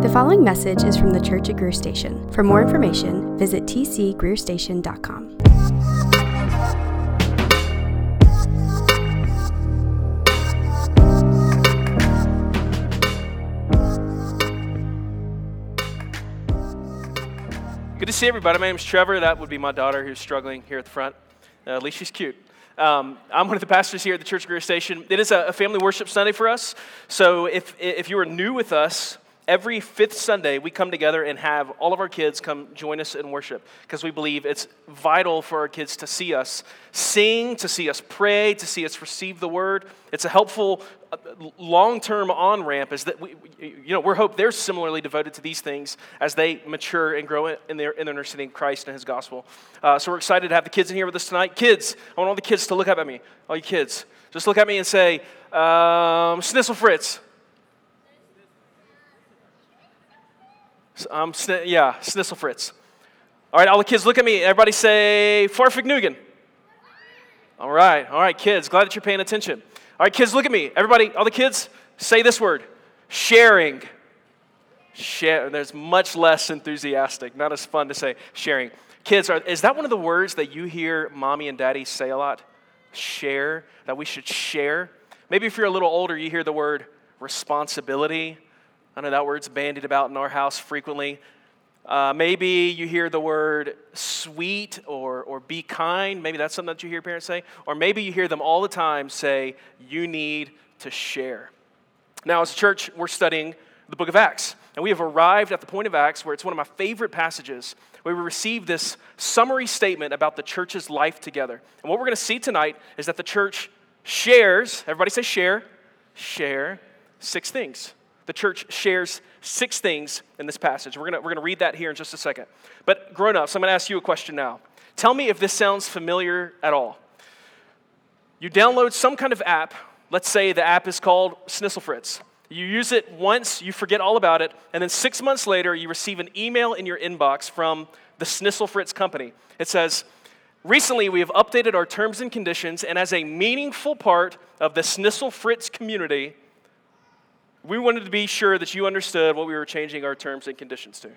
The following message is from the Church at Greer Station. For more information, visit tcgreerstation.com. Good to see everybody. My name is Trevor. That would be my daughter who's struggling here at the front. Uh, at least she's cute. Um, I'm one of the pastors here at the Church of Greer Station. It is a, a family worship Sunday for us. So if, if you are new with us, every fifth Sunday, we come together and have all of our kids come join us in worship because we believe it's vital for our kids to see us sing, to see us pray, to see us receive the word. It's a helpful uh, long-term on-ramp is that we, you know, we're hope they're similarly devoted to these things as they mature and grow in their, in their understanding of Christ and his gospel. Uh, so we're excited to have the kids in here with us tonight. Kids, I want all the kids to look up at me. All you kids, just look at me and say, um, Snissel Fritz. Um, sn- yeah, Snissel Fritz. All right, all the kids look at me. Everybody say Fahrvergnügen. All right, all right, kids. Glad that you're paying attention. All right, kids, look at me. Everybody, all the kids, say this word sharing. Share. There's much less enthusiastic, not as fun to say sharing. Kids, are, is that one of the words that you hear mommy and daddy say a lot? Share, that we should share. Maybe if you're a little older, you hear the word responsibility. I know that word's bandied about in our house frequently. Uh, maybe you hear the word sweet or, or be kind. Maybe that's something that you hear parents say. Or maybe you hear them all the time say, you need to share. Now, as a church, we're studying the book of Acts. And we have arrived at the point of Acts where it's one of my favorite passages where we receive this summary statement about the church's life together. And what we're going to see tonight is that the church shares, everybody say share, share six things the church shares six things in this passage. We're going we're gonna read that here in just a second. But grown ups, I'm going to ask you a question now. Tell me if this sounds familiar at all. You download some kind of app. Let's say the app is called Snisselfritz. You use it once, you forget all about it, and then six months later, you receive an email in your inbox from the Snisselfritz company. It says, Recently, we have updated our terms and conditions, and as a meaningful part of the Snisselfritz community, we wanted to be sure that you understood what we were changing our terms and conditions to.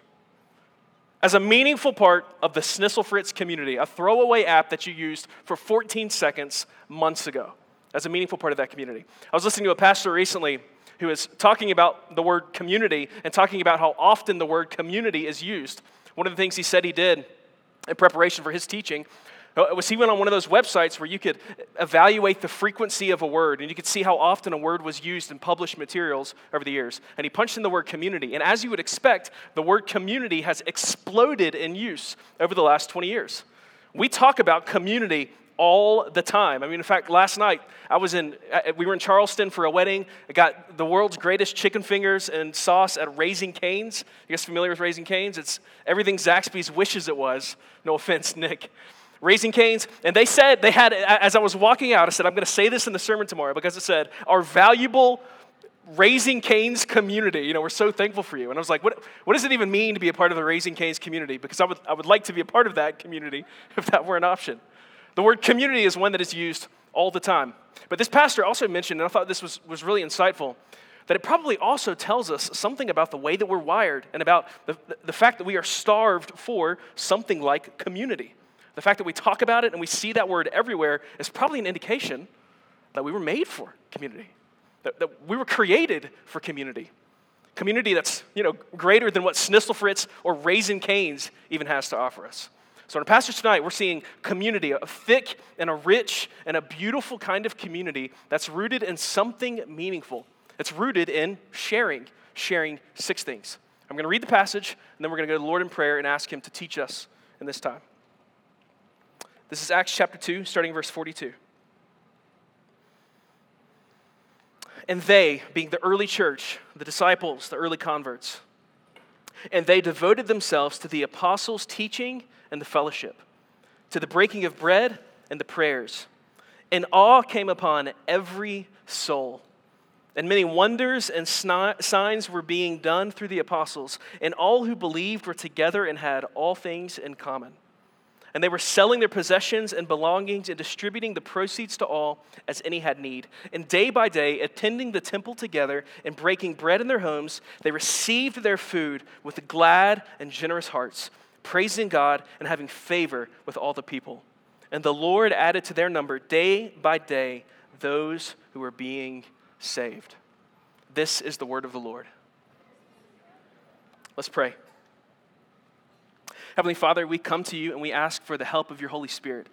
As a meaningful part of the Snissel Fritz community, a throwaway app that you used for 14 seconds months ago, as a meaningful part of that community. I was listening to a pastor recently who was talking about the word community and talking about how often the word community is used. One of the things he said he did in preparation for his teaching was he went on one of those websites where you could evaluate the frequency of a word and you could see how often a word was used in published materials over the years. And he punched in the word community. And as you would expect, the word community has exploded in use over the last 20 years. We talk about community all the time. I mean, in fact, last night I was in, uh, we were in Charleston for a wedding. I got the world's greatest chicken fingers and sauce at Raising Cane's. You guys familiar with Raising Cane's? It's everything Zaxby's wishes it was. No offense, Nick. Raising Cane's, and they said, they had, as I was walking out, I said, I'm going to say this in the sermon tomorrow because it said, our valuable Raising Cane's community. You know, we're so thankful for you. And I was like, what, what does it even mean to be a part of the Raising Cane's community? Because I would, I would like to be a part of that community if that were an option. The word community is one that is used all the time. But this pastor also mentioned, and I thought this was, was really insightful, that it probably also tells us something about the way that we're wired and about the, the fact that we are starved for something like community. The fact that we talk about it and we see that word everywhere is probably an indication that we were made for community, that, that we were created for community. Community that's you know, greater than what Snisselfritz or Raising Cane's even has to offer us. So, in our passage tonight, we're seeing community, a thick and a rich and a beautiful kind of community that's rooted in something meaningful. It's rooted in sharing, sharing six things. I'm going to read the passage, and then we're going to go to the Lord in prayer and ask Him to teach us in this time. This is Acts chapter 2, starting verse 42. And they, being the early church, the disciples, the early converts, and they devoted themselves to the apostles' teaching and the fellowship, to the breaking of bread and the prayers. And awe came upon every soul. And many wonders and signs were being done through the apostles, and all who believed were together and had all things in common And they were selling their possessions and belongings and distributing the proceeds to all as any had need. And day by day, attending the temple together and breaking bread in their homes, they received their food with glad and generous hearts, praising God and having favor with all the people. And the Lord added to their number day by day those who were being saved. This is the word of the Lord. Let's pray. Heavenly Father, we come to you and we ask for the help of your Holy Spirit.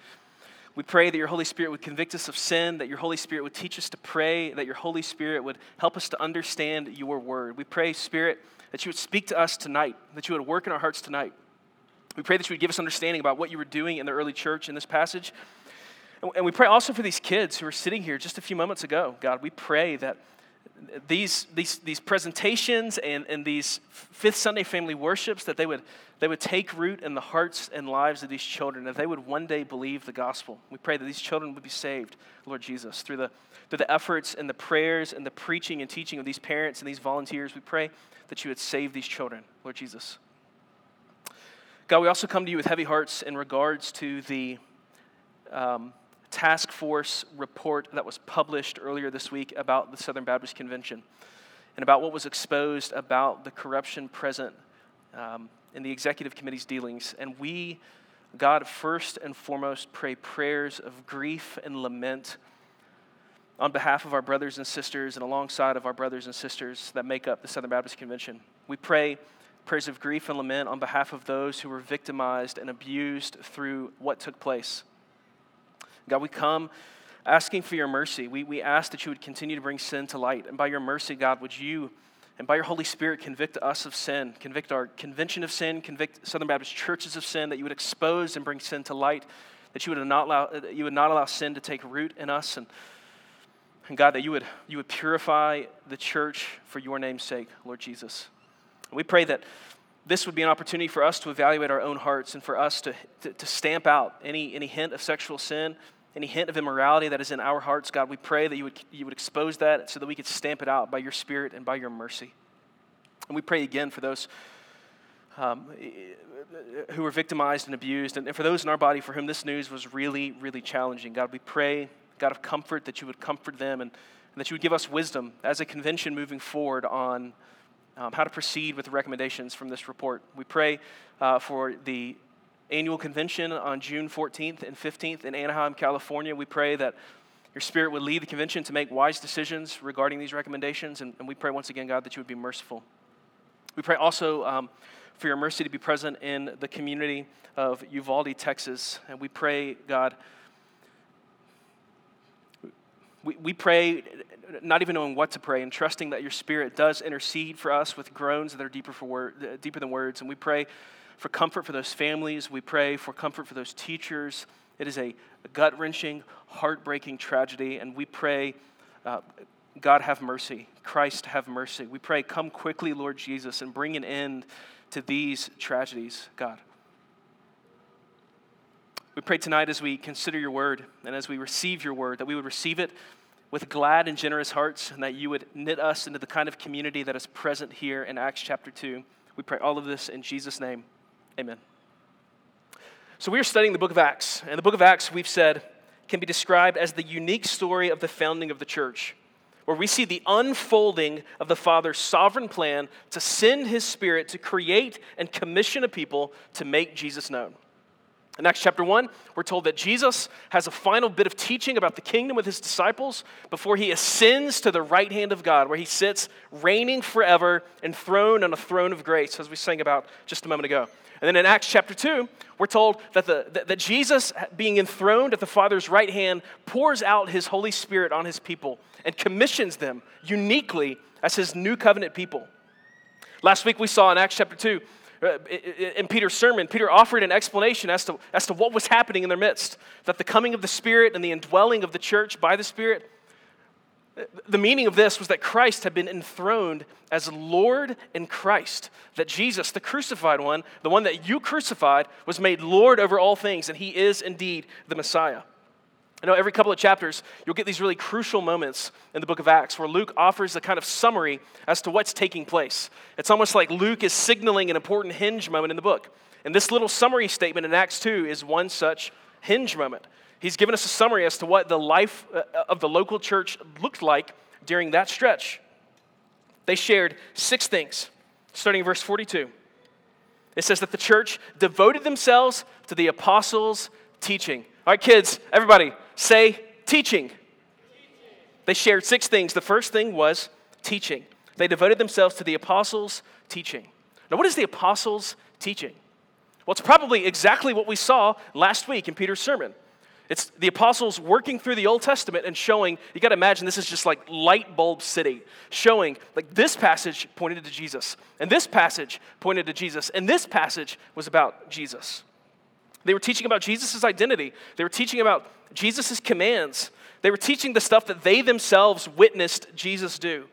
We pray that your Holy Spirit would convict us of sin, that your Holy Spirit would teach us to pray, that your Holy Spirit would help us to understand your word. We pray, Spirit, that you would speak to us tonight, that you would work in our hearts tonight. We pray that you would give us understanding about what you were doing in the early church in this passage. And we pray also for these kids who are sitting here just a few moments ago. God, we pray that these, these, these presentations and, and these Fifth Sunday family worships, that they would, they would take root in the hearts and lives of these children, that they would one day believe the gospel. We pray that these children would be saved, Lord Jesus, through the, through the efforts and the prayers and the preaching and teaching of these parents and these volunteers. We pray that you would save these children, Lord Jesus. God, we also come to you with heavy hearts in regards to the um, task force report that was published earlier this week about the Southern Baptist Convention and about what was exposed about the corruption present um, in the executive committee's dealings. And we, God, first and foremost, pray prayers of grief and lament on behalf of our brothers and sisters and alongside of our brothers and sisters that make up the Southern Baptist Convention. We pray prayers of grief and lament on behalf of those who were victimized and abused through what took place. God, we come asking for your mercy. We, we ask that you would continue to bring sin to light. And by your mercy, God, would you and by your Holy Spirit convict us of sin, convict our convention of sin, convict Southern Baptist churches of sin, that you would expose and bring sin to light, that you would not allow, you would not allow sin to take root in us. And, and God, that you would, you would purify the church for your name's sake, Lord Jesus. We pray that this would be an opportunity for us to evaluate our own hearts and for us to, to, to stamp out any, any hint of sexual sin any hint of immorality that is in our hearts, God, we pray that you would, you would expose that so that we could stamp it out by your Spirit and by your mercy. And we pray again for those um, who were victimized and abused, and for those in our body for whom this news was really, really challenging. God, we pray, God of comfort, that you would comfort them and, and that you would give us wisdom as a convention moving forward on um, how to proceed with the recommendations from this report. We pray uh, for the annual convention on June 14th and 15th in Anaheim, California. We pray that your spirit would lead the convention to make wise decisions regarding these recommendations. And, and we pray once again, God, that you would be merciful. We pray also um, for your mercy to be present in the community of Uvalde, Texas. And we pray, God, we, we pray not even knowing what to pray and trusting that your spirit does intercede for us with groans that are deeper, for word, deeper than words. And we pray for comfort for those families. We pray for comfort for those teachers. It is a, gut wrenching, heartbreaking tragedy, and we pray, uh, God have mercy. Christ have mercy. We pray, come quickly, Lord Jesus, and bring an end to these tragedies, God. We pray tonight as we consider your word and as we receive your word that we would receive it with glad and generous hearts and that you would knit us into the kind of community that is present here in Acts chapter 2. We pray all of this in Jesus' name. Amen. So, we are studying the book of Acts. And the book of Acts, we've said, can be described as the unique story of the founding of the church, where we see the unfolding of the Father's sovereign plan to send his Spirit to create and commission a people to make Jesus known. In Acts chapter 1, we're told that Jesus has a final bit of teaching about the kingdom with his disciples before he ascends to the right hand of God, where he sits reigning forever, enthroned on a throne of grace, as we sang about just a moment ago. And then in Acts chapter 2, we're told that, the, that, that Jesus, being enthroned at the Father's right hand, pours out his Holy Spirit on his people and commissions them uniquely as his new covenant people. Last week we saw in Acts chapter 2, uh, in Peter's sermon, Peter offered an explanation as to, as to what was happening in their midst. That the coming of the Spirit and the indwelling of the church by the Spirit the meaning of this was that Christ had been enthroned as Lord and Christ. That Jesus, the crucified one, the one that you crucified, was made Lord over all things, and he is indeed the Messiah. I know every couple of chapters, you'll get these really crucial moments in the book of Acts where Luke offers a kind of summary as to what's taking place. It's almost like Luke is signaling an important hinge moment in the book. And this little summary statement in Acts 2 is one such hinge moment. He's given us a summary as to what the life uh, of the local church looked like during that stretch. They shared six things, starting in verse 42. It says that the church devoted themselves to the apostles' teaching. All right, kids, everybody, say teaching. They shared six things. The first thing was teaching. They devoted themselves to the apostles' teaching. Now, what is the apostles' teaching? Well, it's probably exactly what we saw last week in Peter's sermon. It's the apostles working through the Old Testament and showing, you got to imagine this is just like light bulb city, showing like this passage pointed to Jesus, and this passage pointed to Jesus, and this passage was about Jesus. They were teaching about Jesus' identity, they were teaching about Jesus' commands, they were teaching the stuff that they themselves witnessed Jesus do.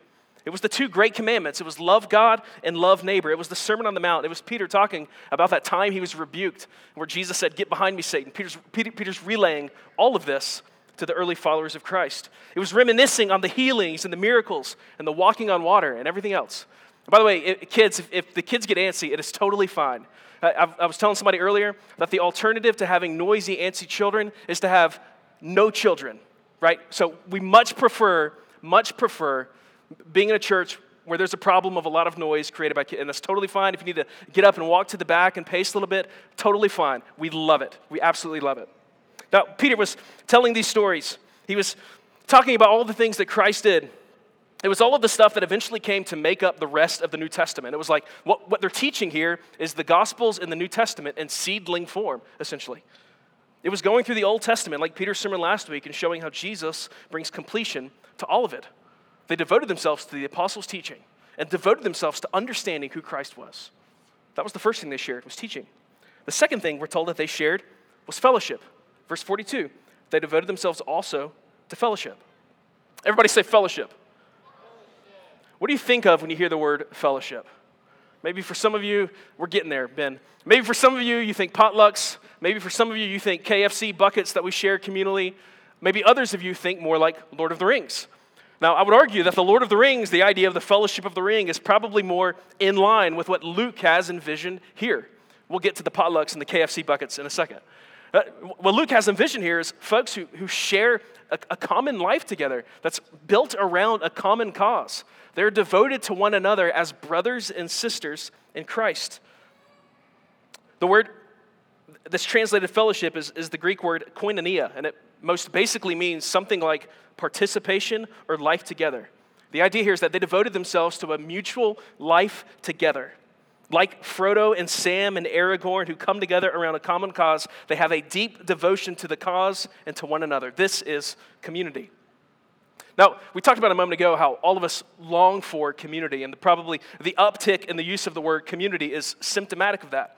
It was the two great commandments. It was love God and love neighbor. It was the Sermon on the Mount. It was Peter talking about that time he was rebuked, where Jesus said, Get behind me, Satan. Peter's, Peter, Peter's relaying all of this to the early followers of Christ. It was reminiscing on the healings and the miracles and the walking on water and everything else. by the way, it, kids, if, if, the kids get antsy, it is totally fine. I, I was telling somebody earlier that the alternative to having noisy, antsy children is to have no children, right? So we much prefer, much prefer being in a church where there's a problem of a lot of noise created by kids, and that's totally fine. If you need to get up and walk to the back and pace a little bit, totally fine. We love it. We absolutely love it. Now, Peter was telling these stories. He was talking about all the things that Christ did. It was all of the stuff that eventually came to make up the rest of the New Testament. It was like what, what they're teaching here is the Gospels in the New Testament in seedling form, essentially. It was going through the Old Testament, like Peter's sermon last week, and showing how Jesus brings completion to all of it. They devoted themselves to the apostles' teaching and devoted themselves to understanding who Christ was. That was the first thing they shared, was teaching. The second thing we're told that they shared was fellowship. Verse 42, they devoted themselves also to fellowship. Everybody say fellowship. What do you think of when you hear the word fellowship? Maybe for some of you, we're getting there, Ben. Maybe for some of you, you think potlucks. Maybe for some of you, you think KFC buckets that we share communally. Maybe others of you think more like Lord of the Rings. Now, I would argue that the Lord of the Rings, the idea of the fellowship of the ring, is probably more in line with what Luke has envisioned here. We'll get to the potlucks and the KFC buckets in a second. Uh, what Luke has envisioned here is folks who, who share a, a common life together that's built around a common cause. They're devoted to one another as brothers and sisters in Christ. The word that's translated fellowship is, is the Greek word koinonia, and it most basically means something like participation or life together. The idea here is that they devoted themselves to a mutual life together. Like Frodo and Sam and Aragorn, who come together around a common cause, they have a deep devotion to the cause and to one another. This is community. Now, we talked about a moment ago how all of us long for community, and the, probably the uptick in the use of the word community is symptomatic of that.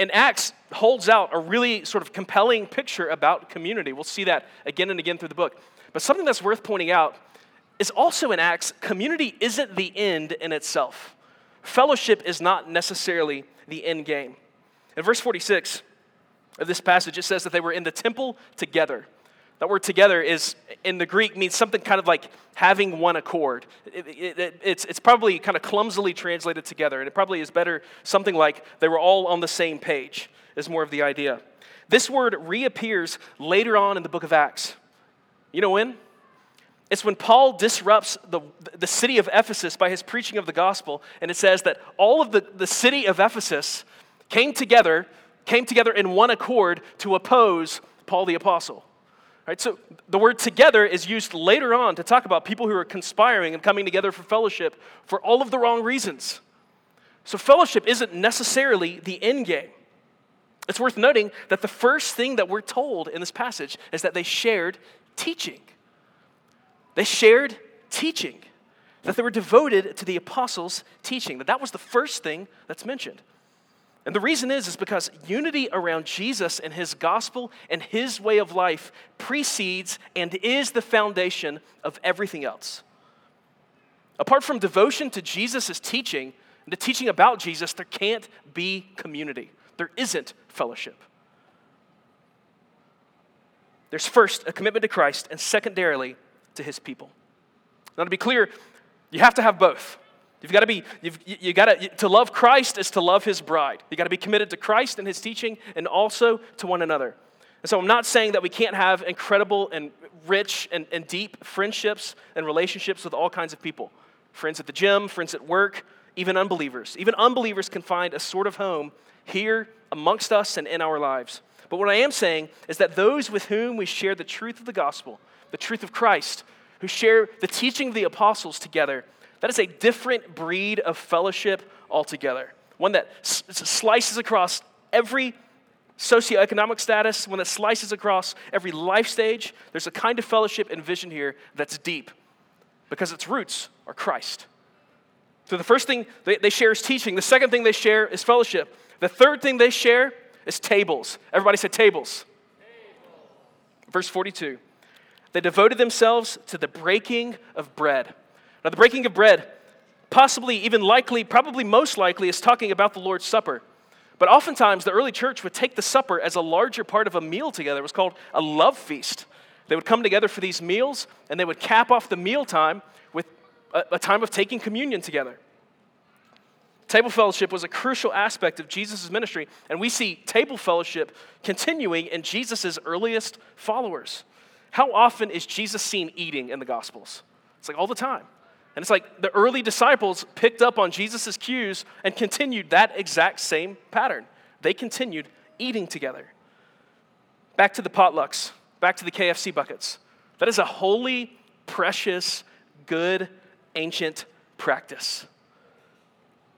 And Acts holds out a really sort of compelling picture about community. We'll see that again and again through the book. But something that's worth pointing out is also in Acts, community isn't the end in itself. Fellowship is not necessarily the end game. In verse 46 of this passage, it says that they were in the temple together. That word together is, in the Greek, means something kind of like having one accord. It, it, it, it's, it's probably kind of clumsily translated together, and it probably is better something like they were all on the same page, is more of the idea. This word reappears later on in the book of Acts. You know when? It's when Paul disrupts the, the city of Ephesus by his preaching of the gospel, and it says that all of the, the city of Ephesus came together, came together in one accord to oppose Paul the apostle. Right, so the word together is used later on to talk about people who are conspiring and coming together for fellowship for all of the wrong reasons. So fellowship isn't necessarily the end game. It's worth noting that the first thing that we're told in this passage is that they shared teaching. They shared teaching, that they were devoted to the apostles' teaching, that that was the first thing that's mentioned. And the reason is is because unity around Jesus and his gospel and his way of life precedes and is the foundation of everything else. Apart from devotion to Jesus' teaching and to teaching about Jesus, there can't be community. There isn't fellowship. there's first a commitment to Christ, and secondarily to his people. Now, to be clear, you have to have both. You've got to be, you've, you got to, to love Christ is to love his bride. You've got to be committed to Christ and his teaching and also to one another. And so I'm not saying that we can't have incredible and rich and, and deep friendships and relationships with all kinds of people friends at the gym, friends at work, even unbelievers. Even unbelievers can find a sort of home here amongst us and in our lives. But what I am saying is that those with whom we share the truth of the gospel, the truth of Christ, who share the teaching of the apostles together, that is a different breed of fellowship altogether. One that s- slices across every socioeconomic status, one that slices across every life stage. There's a kind of fellowship and vision here that's deep because its roots are Christ. So the first thing they, they share is teaching. The second thing they share is fellowship. The third thing they share is tables. Everybody said tables. tables. Verse 42. They devoted themselves to the breaking of bread. Now, the breaking of bread, possibly, even likely, probably most likely, is talking about the Lord's Supper. But oftentimes, the early church would take the supper as a larger part of a meal together. It was called a love feast. They would come together for these meals, and they would cap off the meal time with a, a time of taking communion together. Table fellowship was a crucial aspect of Jesus' ministry, and we see table fellowship continuing in Jesus' earliest followers. How often is Jesus seen eating in the Gospels? It's like all the time. And it's like the early disciples picked up on Jesus' cues and continued that exact same pattern. They continued eating together. Back to the potlucks, back to the KFC buckets. That is a holy, precious, good, ancient practice.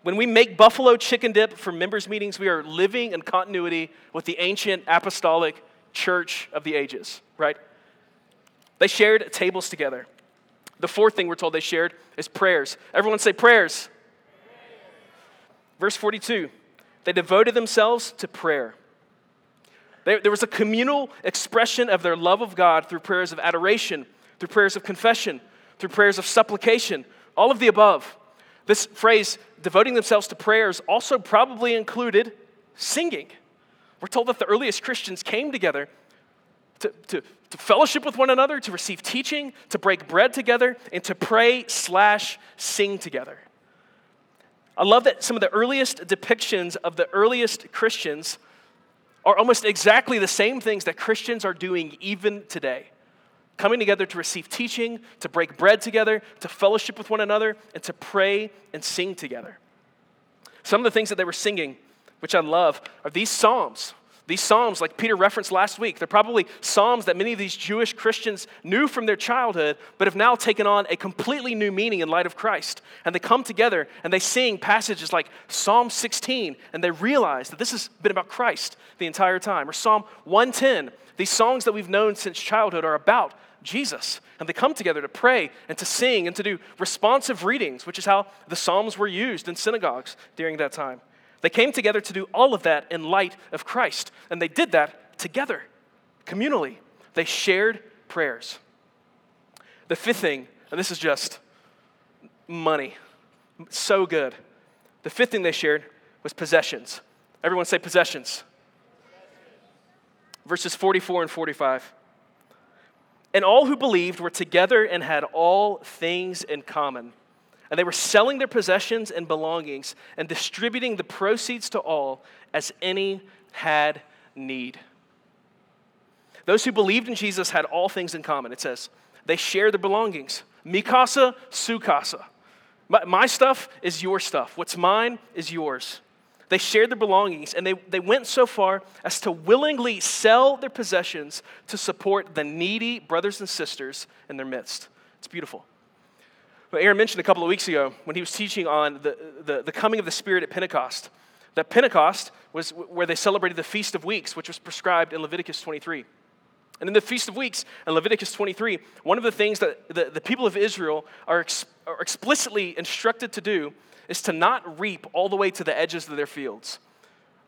When we make buffalo chicken dip for members' meetings, we are living in continuity with the ancient apostolic church of the ages, right? They shared tables together. The fourth thing we're told they shared is prayers. Everyone say prayers. Verse 42 they devoted themselves to prayer. there was a communal expression of their love of God through prayers of adoration, through prayers of confession, through prayers of supplication, all of the above. This phrase, devoting themselves to prayers, also probably included singing. We're told that the earliest Christians came together to, to, to fellowship with one another, to receive teaching, to break bread together, and to pray slash sing together. I love that some of the earliest depictions of the earliest Christians are almost exactly the same things that Christians are doing even today coming together to receive teaching, to break bread together, to fellowship with one another, and to pray and sing together. Some of the things that they were singing, which I love, are these Psalms. These Psalms, like Peter referenced last week, they're probably Psalms that many of these Jewish Christians knew from their childhood, but have now taken on a completely new meaning in light of Christ. And they come together and they sing passages like Psalm 16, and they realize that this has been about Christ the entire time. Or Psalm 110, these songs that we've known since childhood are about Jesus. And they come together to pray and to sing and to do responsive readings, which is how the Psalms were used in synagogues during that time. They came together to do all of that in light of Christ. And they did that together, communally. They shared prayers. The fifth thing, and this is just money, so good. The fifth thing they shared was possessions. Everyone say possessions. Verses 44 and 45. And all who believed were together and had all things in common. And they were selling their possessions and belongings and distributing the proceeds to all as any had need. Those who believed in Jesus had all things in common. It says they shared their belongings. Mikasa, sukasa. My, my stuff is your stuff. What's mine is yours. They shared their belongings and they, they went so far as to willingly sell their possessions to support the needy brothers and sisters in their midst. It's beautiful. Aaron mentioned a couple of weeks ago when he was teaching on the, the, the coming of the Spirit at Pentecost that Pentecost was where they celebrated the Feast of Weeks, which was prescribed in Leviticus 23. And in the Feast of Weeks in Leviticus 23, one of the things that the, the people of Israel are, ex, are explicitly instructed to do is to not reap all the way to the edges of their fields.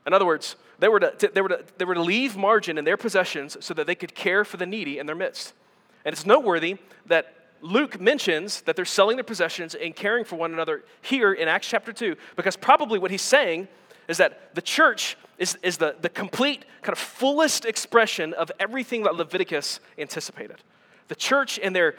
In other words, they were to, they were to, they were to leave margin in their possessions so that they could care for the needy in their midst. And it's noteworthy that Luke mentions that they're selling their possessions and caring for one another here in Acts chapter 2, because probably what he's saying is that the church is, is the, the complete, kind of fullest expression of everything that Leviticus anticipated. The church and their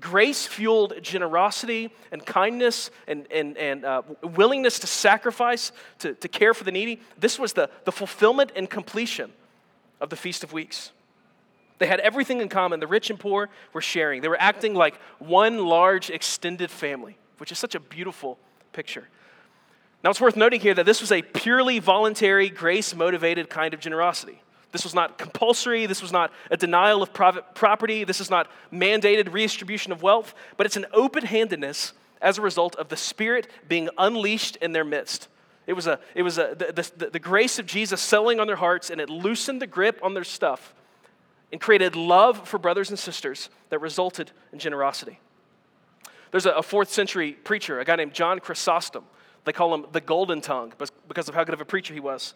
grace fueled generosity and kindness and, and, and uh, willingness to sacrifice, to, to care for the needy, this was the, the fulfillment and completion of the Feast of Weeks. They had everything in common. The rich and poor were sharing. They were acting like one large extended family, which is such a beautiful picture. Now, it's worth noting here that this was a purely voluntary, grace motivated kind of generosity. This was not compulsory. This was not a denial of private property. This is not mandated redistribution of wealth, but it's an open handedness as a result of the Spirit being unleashed in their midst. It was, a, it was a, the, the, the grace of Jesus settling on their hearts, and it loosened the grip on their stuff and created love for brothers and sisters that resulted in generosity. There's a, fourth century preacher, a guy named John Chrysostom. They call him the Golden Tongue because of how good of a preacher he was.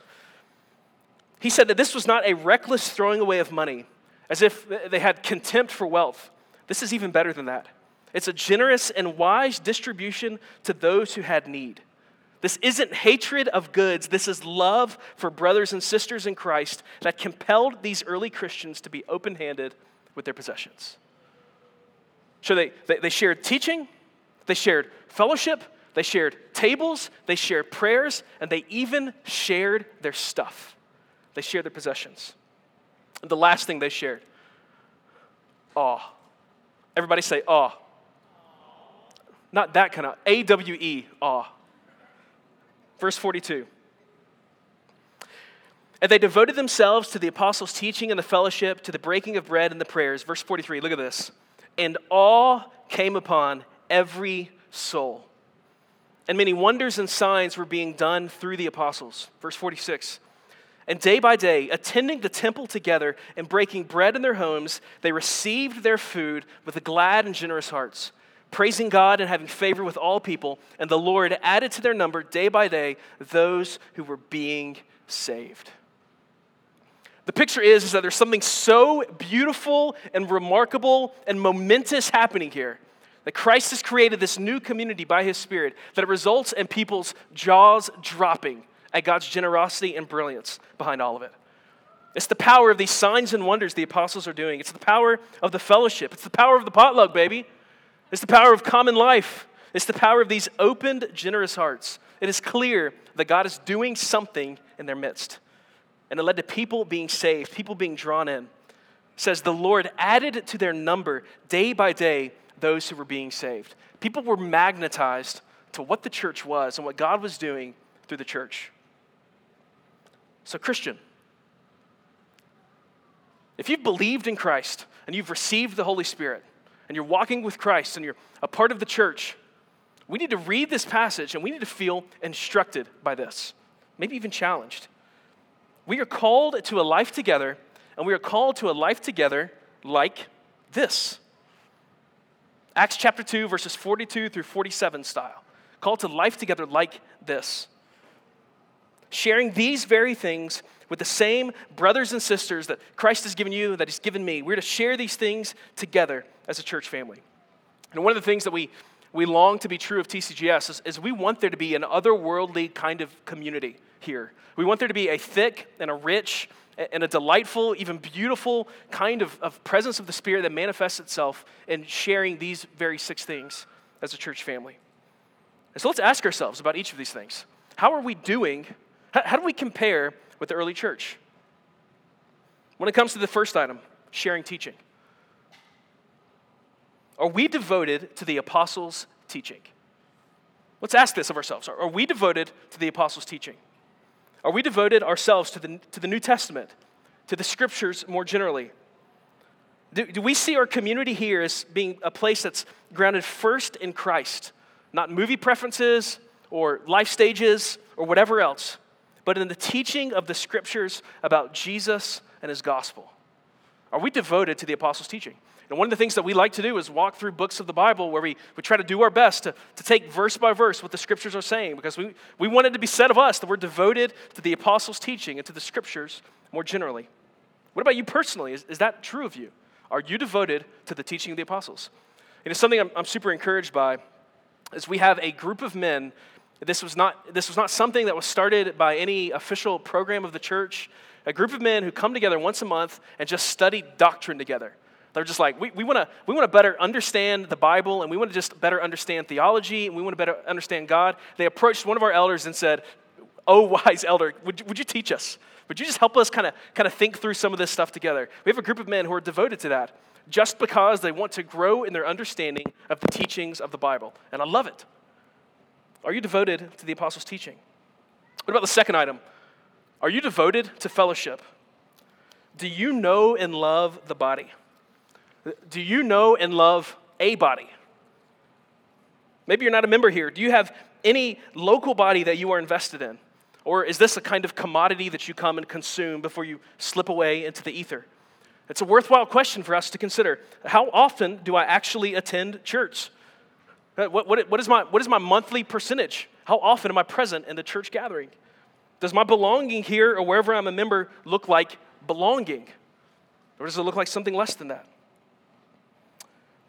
He said that this was not a reckless throwing away of money, as if they had contempt for wealth. This is even better than that. It's a generous and wise distribution to those who had need. This isn't hatred of goods, this is love for brothers and sisters in Christ that compelled these early Christians to be open handed with their possessions. So they, they, they, shared teaching, they shared fellowship, they shared tables, they shared prayers, and they even shared their stuff. They shared their possessions. And the last thing they shared awe. Everybody say awe. Not that kind of A W E, awe. Verse 42. And they devoted themselves to the apostles' teaching and the fellowship, to the breaking of bread and the prayers. Verse 43, look at this. And awe came upon every soul. And many wonders and signs were being done through the apostles. Verse 46. And day by day, attending the temple together and breaking bread in their homes, they received their food with glad and generous hearts praising God and having favor with all people. And the Lord added to their number day by day those who were being saved. The picture is, is that there's something so beautiful and remarkable and momentous happening here. That Christ has created this new community by his Spirit, that it results in people's jaws dropping at God's generosity and brilliance behind all of it. It's the power of these signs and wonders the apostles are doing. It's the power of the fellowship. It's the power of the potluck, baby. It's the power of common life. It's the power of these opened, generous hearts. It is clear that God is doing something in their midst. And it led to people being saved, people being drawn in. It says, The Lord added to their number day by day those who were being saved. People were magnetized to what the church was and what God was doing through the church. So, Christian, if you've believed in Christ and you've received the Holy Spirit, and you're walking with Christ and you're a part of the church, we need to read this passage and we need to feel instructed by this, maybe even challenged. We are called to a life together, and we are called to a life together like this. Acts chapter 2, verses 42 through 47 style. Called to life together like this. Sharing these very things with the same brothers and sisters that Christ has given you, that He's given me. We're to share these things together as a church family. And one of the things that we, we long to be true of TCGS is, is we want there to be an otherworldly kind of community here. We want there to be a thick and a rich and a delightful, even beautiful kind of, of presence of the Spirit that manifests itself in sharing these very six things as a church family. And so let's ask ourselves about each of these things. How are we doing? How, how do we compare with the early church. When it comes to the first item, sharing teaching, are we devoted to the apostles' teaching? Let's ask this of ourselves. Are we devoted to the apostles' teaching? Are we devoted ourselves to the, to the New Testament, to the scriptures more generally? Do, do we see our community here as being a place that's grounded first in Christ, not movie preferences or life stages or whatever else? but in the teaching of the scriptures about Jesus and his gospel? Are we devoted to the apostles' teaching? And one of the things that we like to do is walk through books of the Bible where we, we try to do our best to, to take verse by verse what the scriptures are saying because we, we want it to be said of us that we're devoted to the apostles' teaching and to the scriptures more generally. What about you personally? Is, is that true of you? Are you devoted to the teaching of the apostles? And it's something I'm, I'm super encouraged by is we have a group of men This was, not, this was not something that was started by any official program of the church. A group of men who come together once a month and just study doctrine together. They're just like, we, we want to we wanna better understand the Bible and we want to just better understand theology and we want to better understand God. They approached one of our elders and said, Oh, wise elder, would, would you teach us? Would you just help us kind of kind of think through some of this stuff together? We have a group of men who are devoted to that just because they want to grow in their understanding of the teachings of the Bible. And I love it. Are you devoted to the apostles' teaching? What about the second item? Are you devoted to fellowship? Do you know and love the body? Do you know and love a body? Maybe you're not a member here. Do you have any local body that you are invested in? Or is this a kind of commodity that you come and consume before you slip away into the ether? It's a worthwhile question for us to consider. How often do I actually attend church? Uh, what, what, what, is my, what is my monthly percentage? How often am I present in the church gathering? Does my belonging here or wherever I'm a member look like belonging? Or does it look like something less than that?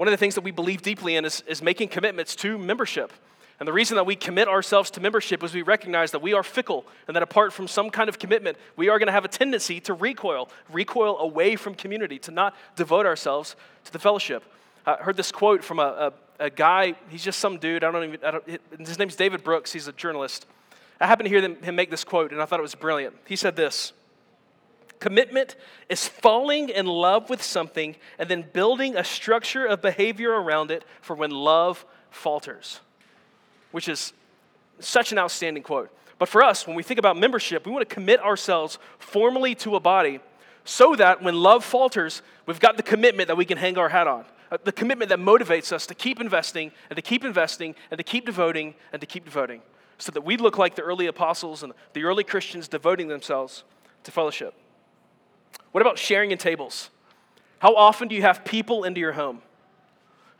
One of the things that we believe deeply in is, is making commitments to membership. And the reason that we commit ourselves to membership is we recognize that we are fickle and that apart from some kind of commitment, we are going to have a tendency to recoil, recoil away from community, to not devote ourselves to the fellowship. I heard this quote from a, a, a guy, he's just some dude, I don't even, I don't, his name's David Brooks, he's a journalist. I happened to hear him make this quote, and I thought it was brilliant. He said this Commitment is falling in love with something and then building a structure of behavior around it for when love falters, which is such an outstanding quote. But for us, when we think about membership, we want to commit ourselves formally to a body so that when love falters, we've got the commitment that we can hang our hat on. Uh, the commitment that motivates us to keep investing and to keep investing and to keep devoting and to keep devoting so that we look like the early apostles and the early Christians devoting themselves to fellowship. What about sharing in tables? How often do you have people into your home?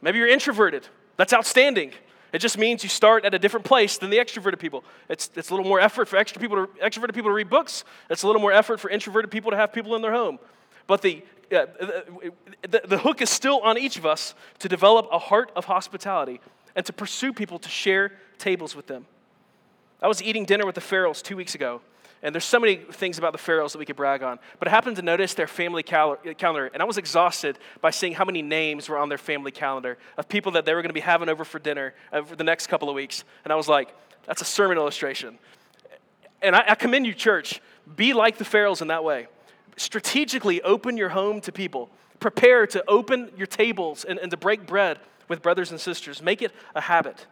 Maybe you're introverted. That's outstanding. It just means you start at a different place than the extroverted people. It's, it's a little more effort for extra people to, extroverted people to read books. It's a little more effort for introverted people to have people in their home. But the, uh, the, the hook is still on each of us to develop a heart of hospitality and to pursue people to share tables with them. I was eating dinner with the Farrells two weeks ago, and there's so many things about the Farrells that we could brag on. But I happened to notice their family cal- calendar, and I was exhausted by seeing how many names were on their family calendar of people that they were going to be having over for dinner uh, over the next couple of weeks. And I was like, that's a sermon illustration. And I, I commend you, church. Be like the Farrells in that way. Strategically open your home to people. Prepare to open your tables and, and to break bread with brothers and sisters. Make it a habit.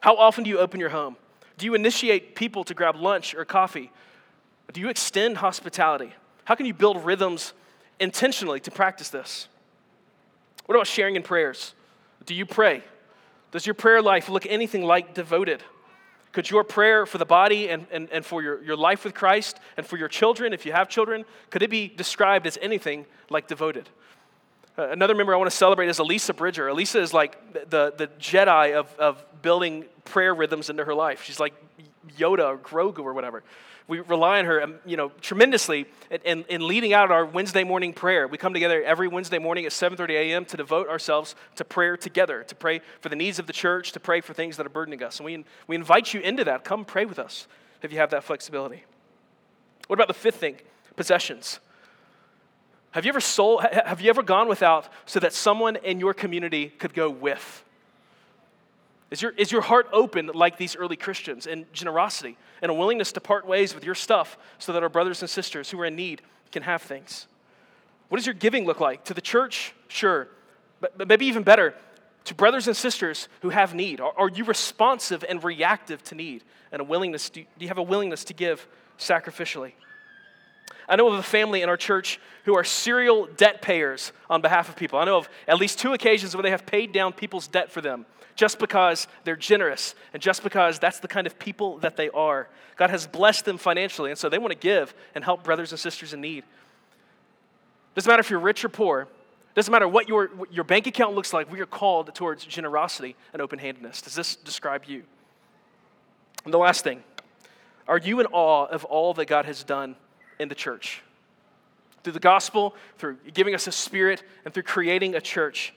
How often do you open your home? Do you initiate people to grab lunch or coffee? Do you extend hospitality? How can you build rhythms intentionally to practice this? What about sharing in prayers? Do you pray? Does your prayer life look anything like devoted? Could your prayer for the body and, and, and for your, your life with Christ and for your children, if you have children, could it be described as anything like devoted? Uh, another member I want to celebrate is Elisa Bridger. Elisa is like the, the Jedi of, of building prayer rhythms into her life. She's like Yoda or Grogu or whatever. We rely on her, um, you know, tremendously in, in leading out our Wednesday morning prayer. We come together every Wednesday morning at 7:30 a.m. to devote ourselves to prayer together, to pray for the needs of the church, to pray for things that are burdening us. And we, we invite you into that. Come pray with us if you have that flexibility. What about the fifth thing? Possessions. Have you ever sold, have you ever gone without so that someone in your community could go with? Is your, is your heart open like these early Christians in generosity and a willingness to part ways with your stuff so that our brothers and sisters who are in need can have things? What does your giving look like? To the church? Sure. But, but maybe even better, to brothers and sisters who have need. Are, are you responsive and reactive to need and a willingness? Do, do you have a willingness to give sacrificially? I know of a family in our church who are serial debt payers on behalf of people. I know of at least two occasions where they have paid down people's debt for them just because they're generous and just because that's the kind of people that they are. God has blessed them financially, and so they want to give and help brothers and sisters in need. Doesn't matter if you're rich or poor, doesn't matter what your, what your bank account looks like, we are called towards generosity and open handedness. Does this describe you? And the last thing are you in awe of all that God has done in the church. Through the gospel, through giving us a spirit, and through creating a church.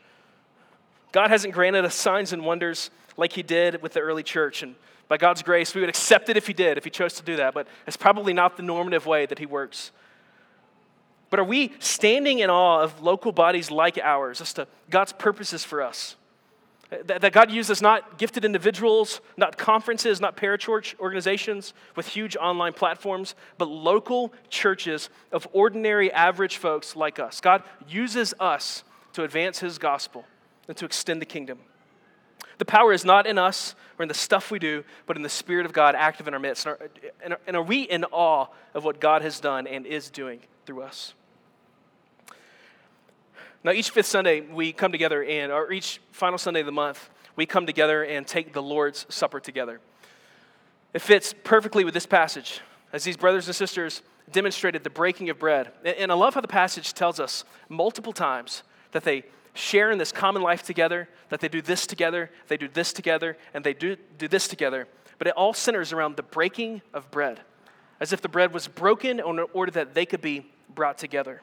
God hasn't granted us signs and wonders like He did with the early church. And by God's grace, we would accept it if He did, if He chose to do that, but it's probably not the normative way that He works. But are we standing in awe of local bodies like ours as to God's purposes for us? That, that God uses not gifted individuals, not conferences, not parachurch organizations with huge online platforms, but local churches of ordinary, average folks like us. God uses us to advance His gospel and to extend the kingdom. The power is not in us or in the stuff we do, but in the Spirit of God active in our midst. And are, and are we in awe of what God has done and is doing through us? Now, each fifth Sunday, we come together, and, or each final Sunday of the month, we come together and take the Lord's Supper together. It fits perfectly with this passage, as these brothers and sisters demonstrated the breaking of bread. And I love how the passage tells us multiple times that they share in this common life together, that they do this together, they do this together, and they do, do this together. But it all centers around the breaking of bread, as if the bread was broken in order that they could be brought together.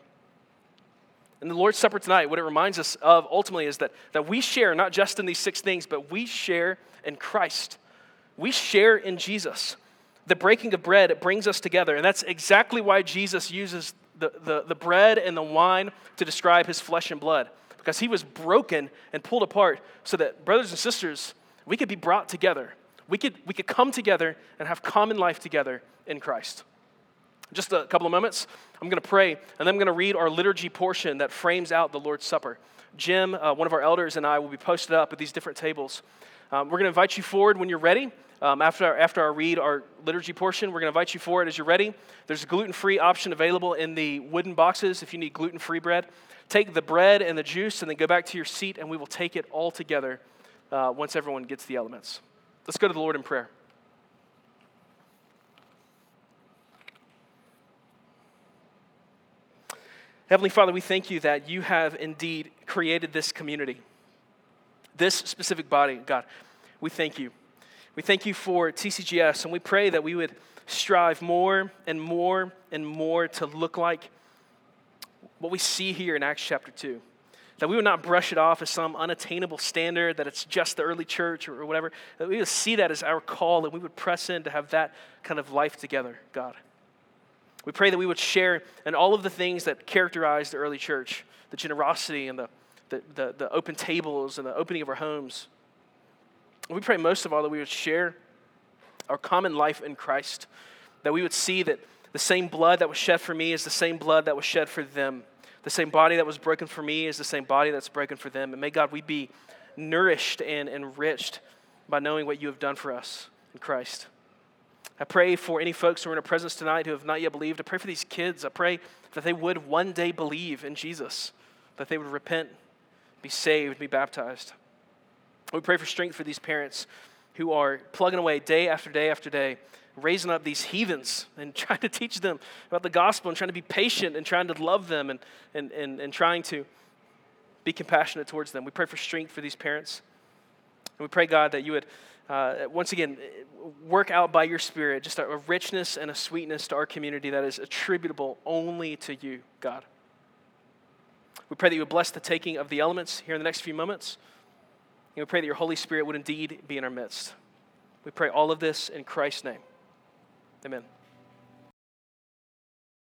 And the Lord's Supper tonight, what it reminds us of ultimately is that, that we share not just in these six things, but we share in Christ. We share in Jesus. The breaking of bread, brings us together. And that's exactly why Jesus uses the, the, the bread and the wine to describe his flesh and blood. Because he was broken and pulled apart so that, brothers and sisters, we could be brought together. We could, we could come together and have common life together in Christ just a couple of moments, I'm going to pray, and then I'm going to read our liturgy portion that frames out the Lord's Supper. Jim, uh, one of our elders, and I will be posted up at these different tables. Um, we're going to invite you forward when you're ready. Um, after, our, after I read our liturgy portion, we're going to invite you forward as you're ready. There's a gluten free option available in the wooden boxes if you need gluten free bread. Take the bread and the juice and then go back to your seat, and we will take it all together uh, once everyone gets the elements. Let's go to the Lord in prayer. Heavenly Father, we thank you that you have indeed created this community, this specific body, God. We thank you. We thank you for TCGS, and we pray that we would strive more and more and more to look like what we see here in Acts chapter 2. That we would not brush it off as some unattainable standard, that it's just the early church or whatever. That we would see that as our call, and we would press in to have that kind of life together, God. We pray that we would share in all of the things that characterized the early church the generosity and the, the, the, the open tables and the opening of our homes. We pray most of all that we would share our common life in Christ, that we would see that the same blood that was shed for me is the same blood that was shed for them. The same body that was broken for me is the same body that's broken for them. And may God, we be nourished and enriched by knowing what you have done for us in Christ. I pray for any folks who are in our presence tonight who have not yet believed. I pray for these kids. I pray that they would one day believe in Jesus, that they would repent, be saved, be baptized. We pray for strength for these parents who are plugging away day after day after day, raising up these heathens and trying to teach them about the gospel and trying to be patient and trying to love them and, and, and, and trying to be compassionate towards them. We pray for strength for these parents. And we pray, God, that you would uh, once again, work out by your Spirit just a, a richness and a sweetness to our community that is attributable only to you, God. We pray that you would bless the taking of the elements here in the next few moments. And we pray that your Holy Spirit would indeed be in our midst. We pray all of this in Christ's name. Amen.